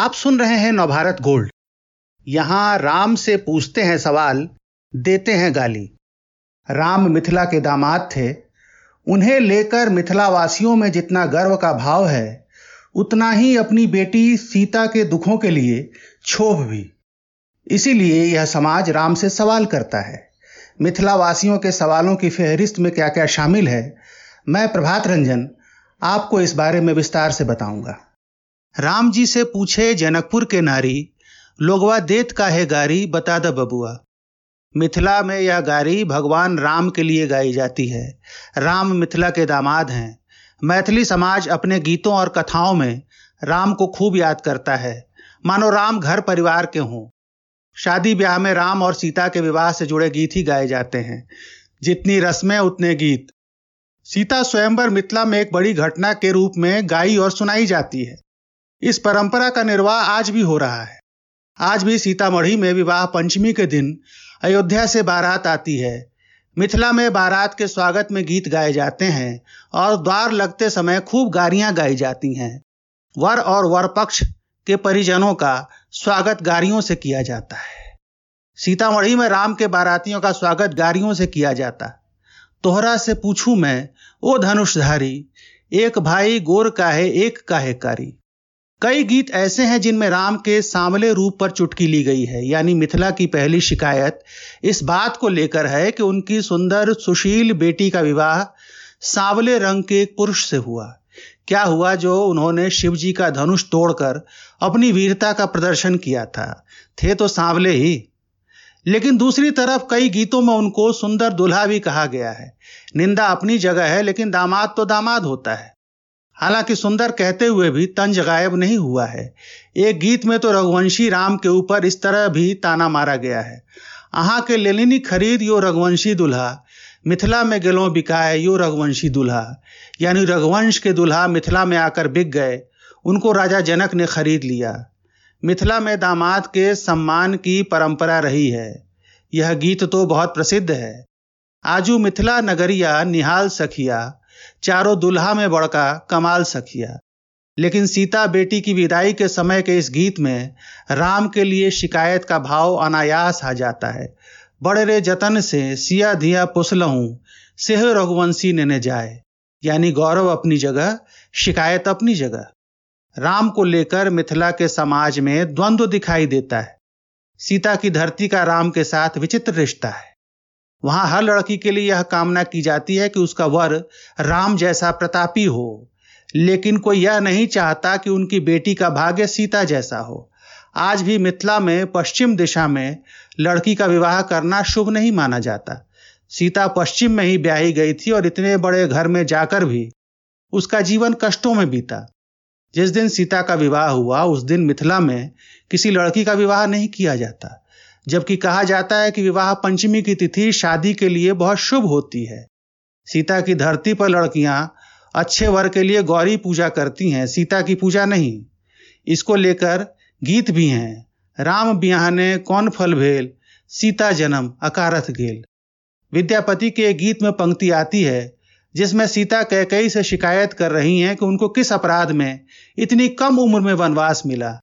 आप सुन रहे हैं नवभारत गोल्ड। यहाँ राम से पूछते हैं सवाल, देते हैं गाली। राम मिथिला के दामाद थे। उन्हें लेकर मिथिला वासियों में जितना गर्व का भाव है, उतना ही अपनी बेटी सीता के दुखों के लिए क्षोभ भी। इसीलिए यह समाज राम से सवाल करता है। मिथिला वासियों के सवालों की फहरिस्त में क्या क्या शामिल है? मैं प्रभात रंजन आपको इस बारे में विस्तार से बताऊँगा। राम जी से पूछे, जनकपुर के नारी, लोगवा देत का है गारी, बता द बबुआ। मिथिला में यह गारी भगवान राम के लिए गाई जाती है। राम मिथिला के दामाद हैं। मैथिली समाज अपने गीतों और कथाओं में राम को खूब याद करता है। मानो राम घर परिवार के हों। शादी ब्याह में राम और सीता के विवाह से जुड़े गीत ही गाए जाते हैं। जितनी रस्में, उतने गीत। सीता स्वयंवर मिथिला में एक बड़ी घटना के रूप में गाई और सुनाई जाती है। इस परंपरा का निर्वाह आज भी हो रहा है। आज भी सीतामढ़ी में विवाह पंचमी के दिन अयोध्या से बारात आती है। मिथिला में बारात के स्वागत में गीत गाए जाते हैं और द्वार लगते समय खूब गारियाँ गाई जाती हैं। वर और वर पक्ष के परिजनों का स्वागत गारियों से किया जाता है। सीतामढ़ी में राम के बारातियों का स्वागत गारियों से किया जाता। तोहरा से पूछूँ मैं, ओ धनुषधारी, एक भाई गोर का है एक का है कारी। कई गीत ऐसे हैं जिनमें राम के सांवले रूप पर चुटकी ली गई है, यानी मिथिला की पहली शिकायत। इस बात को लेकर है कि उनकी सुंदर, सुशील बेटी का विवाह सांवले रंग के एक पुरुष से हुआ। क्या हुआ जो उन्होंने शिव जी का धनुष तोड़कर अपनी वीरता का प्रदर्शन किया था? थे तो सांवले ही। लेकिन दूसरी तरफ़ कई गीतों में उनको सुंदर दुल्हा भी कहा गया है। निंदा अपनी जगह है, लेकिन दामाद तो दामाद होता है। हालाँकि सुंदर कहते हुए भी तंज गायब नहीं हुआ है। एक गीत में तो रघुवंशी राम के ऊपर इस तरह भी ताना मारा गया है। अहाँ के लेलिनी खरीद यो रघुवंशी दुल्हा, मिथिला में गेलो बिकाए यो रघुवंशी दुल्हा। यानी रघुवंश के दुल्हा मिथिला में आकर बिक गए, उनको राजा जनक ने खरीद लिया। मिथिला में दामाद के सम्मान की परंपरा रही है। यह गीत तो बहुत प्रसिद्ध है। आजू मिथिला नगरिया निहाल सखिया चारों दुल्हा में बड़का कमाल सखिया लेकिन सीता बेटी की विदाई के समय के इस गीत में राम के लिए शिकायत का भाव अनायास आ जाता है। बड़े रे जतन से सिया धिया पुसलहूं, सेह रघुवंशी ने जाए। यानी गौरव अपनी जगह, शिकायत अपनी जगह। राम को लेकर मिथिला के समाज में द्वंद्व दिखाई देता है। सीता की धरती का राम के साथ विचित्र रिश्ता है। वहाँ हर लड़की के लिए यह कामना की जाती है कि उसका वर राम जैसा प्रतापी हो। लेकिन कोई यह नहीं चाहता कि उनकी बेटी का भाग्य सीता जैसा हो। आज भी मिथिला में पश्चिम दिशा में लड़की का विवाह करना शुभ नहीं माना जाता। सीता पश्चिम में ही ब्याही गई थी और इतने बड़े घर में जाकर भी उसका जीवन कष्टों में बीता। जिस दिन सीता का विवाह हुआ, उस दिन मिथिला में किसी लड़की का विवाह नहीं किया जाता। जबकि कहा जाता है कि विवाह पंचमी की तिथि शादी के लिए बहुत शुभ होती है। सीता की धरती पर लड़कियाँ अच्छे वर के लिए गौरी पूजा करती हैं, सीता की पूजा नहीं। इसको लेकर गीत भी हैं। राम बियाहने कौन फल भेल? सीता जन्म, अकारथ गेल। विद्यापति के गीत में पंक्ति आती है, जिसमें सीता कैकई से शिकायत कर रही हैं कि उनको किस अपराध में इतनी कम उम्र में वनवास मिला।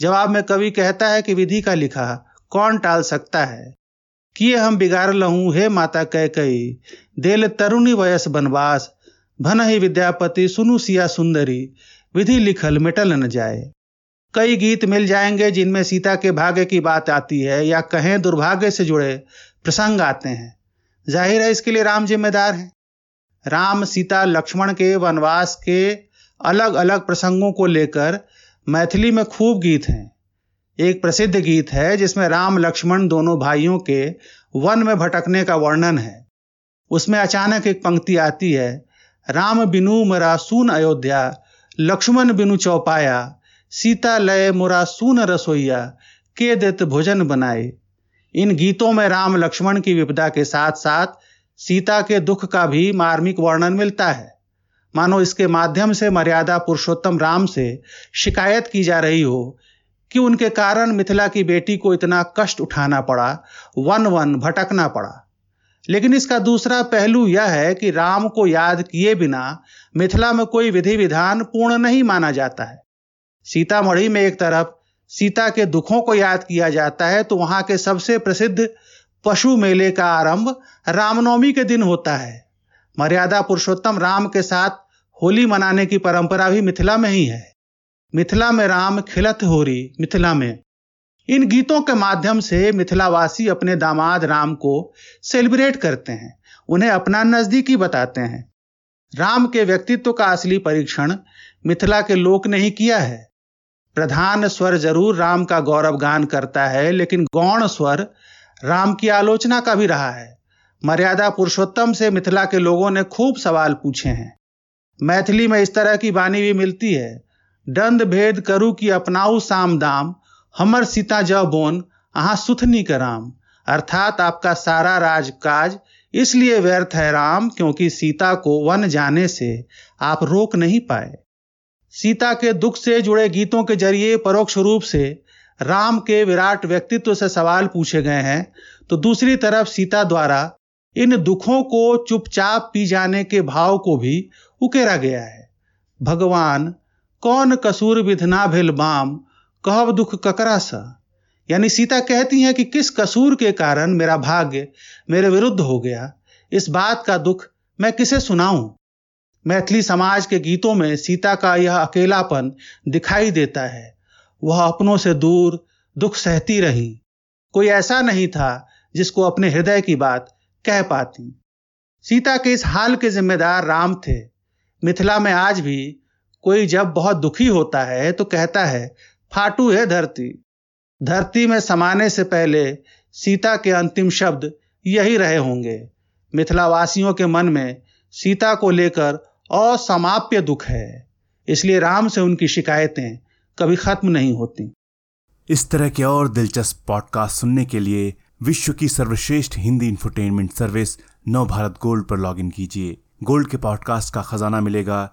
जवाब में कवि कहता है कि विधि का लिखा कौन टाल सकता है? किए हम बिगाड़ लहू, हे माता कह कई देल तरुणी वयस बनवास। भन ही विद्यापति, सुनु सिया सुंदरी। विधि लिखल मिटल न जाए। कई गीत मिल जाएँगे जिनमें सीता के भाग्य की बात आती है या कहें दुर्भाग्य से जुड़े प्रसंग आते हैं। ज़ाहिर है इसके लिए राम जिम्मेदार हैं। राम, सीता, लक्ष्मण के वनवास के अलग अलग प्रसंगों को लेकर मैथिली में खूब गीत हैं। एक प्रसिद्ध गीत है, जिसमें राम लक्ष्मण दोनों भाइयों के वन में भटकने का वर्णन है। उसमें अचानक एक पंक्ति आती है, राम बिनु मरा सून अयोध्या, लक्ष्मण बिनु चौपाया, सीता लय मुरा सून रसोईया, के देत भोजन बनाए। इन गीतों में राम लक्ष्मण की विपदा के साथ साथ सीता के दुख का भी मार्मिक वर्णन मिलता है। मानो इसके माध्यम से मर्यादा पुरुषोत्तम राम से शिकायत की जा रही हो कि उनके कारण मिथिला की बेटी को इतना कष्ट उठाना पड़ा, वन वन भटकना पड़ा। लेकिन इसका दूसरा पहलू यह है कि राम को याद किए बिना मिथिला में कोई विधि विधान पूर्ण नहीं माना जाता है। सीतामढ़ी में एक तरफ़ सीता के दुखों को याद किया जाता है तो वहाँ के सबसे प्रसिद्ध पशु मेले का आरंभ रामनवमी के दिन होता है। मर्यादा पुरुषोत्तम राम के साथ होली मनाने की परंपरा भी मिथिला में ही है। मिथिला में राम खिलत हो रही मिथिला में। इन गीतों के माध्यम से मिथिलावासी अपने दामाद राम को सेलिब्रेट करते हैं, उन्हें अपना नजदीकी बताते हैं। राम के व्यक्तित्व का असली परीक्षण मिथिला के लोक ने ही किया है। प्रधान स्वर ज़रूर राम का गौरव गान करता है, लेकिन गौण स्वर राम की आलोचना का भी रहा है। मर्यादा पुरुषोत्तम से मिथिला के लोगों ने खूब सवाल पूछे हैं। मैथिली में इस तरह की बानी भी मिलती है दंड भेद करू की अपनाऊ साम दाम, हमर सीता जब बोन अहा सुथनी कराम। अर्थात आपका सारा राजकाज इसलिए व्यर्थ है राम, क्योंकि सीता को वन जाने से आप रोक नहीं पाए। सीता के दुख से जुड़े गीतों के ज़रिए परोक्ष रूप से राम के विराट व्यक्तित्व से सवाल पूछे गए हैं तो दूसरी तरफ़ सीता द्वारा इन दुखों को चुपचाप पी जाने के भाव को भी उकेरा गया है। भगवान कौन कसूर विधना भेल बाम? कहब दुख ककरा सा? यानी सीता कहती हैं कि किस कसूर के कारण मेरा भाग्य मेरे विरुद्ध हो गया? इस बात का दुख मैं किसे सुनाऊं? मैथिली समाज के गीतों में सीता का यह अकेलापन दिखाई देता है। वह अपनों से दूर दुख सहती रही। कोई ऐसा नहीं था जिसको अपने हृदय की बात कह पाती। सीता के इस हाल के जिम्मेदार राम थे। मिथिला में आज भी कोई जब बहुत दुखी होता है तो कहता है, फाटू है धरती। धरती में समाने से पहले सीता के अंतिम शब्द यही रहे होंगे। मिथिलावासियों के मन में सीता को लेकर असमाप्य दुख है। इसलिए राम से उनकी शिकायतें कभी खत्म नहीं होती। इस तरह के और दिलचस्प पॉडकास्ट सुनने के लिए विश्व की सर्वश्रेष्ठ Hindi infotainment service Nav Bharat gold पर लॉगिन कीजिए। गोल्ड के पॉडकास्ट का खजाना मिलेगा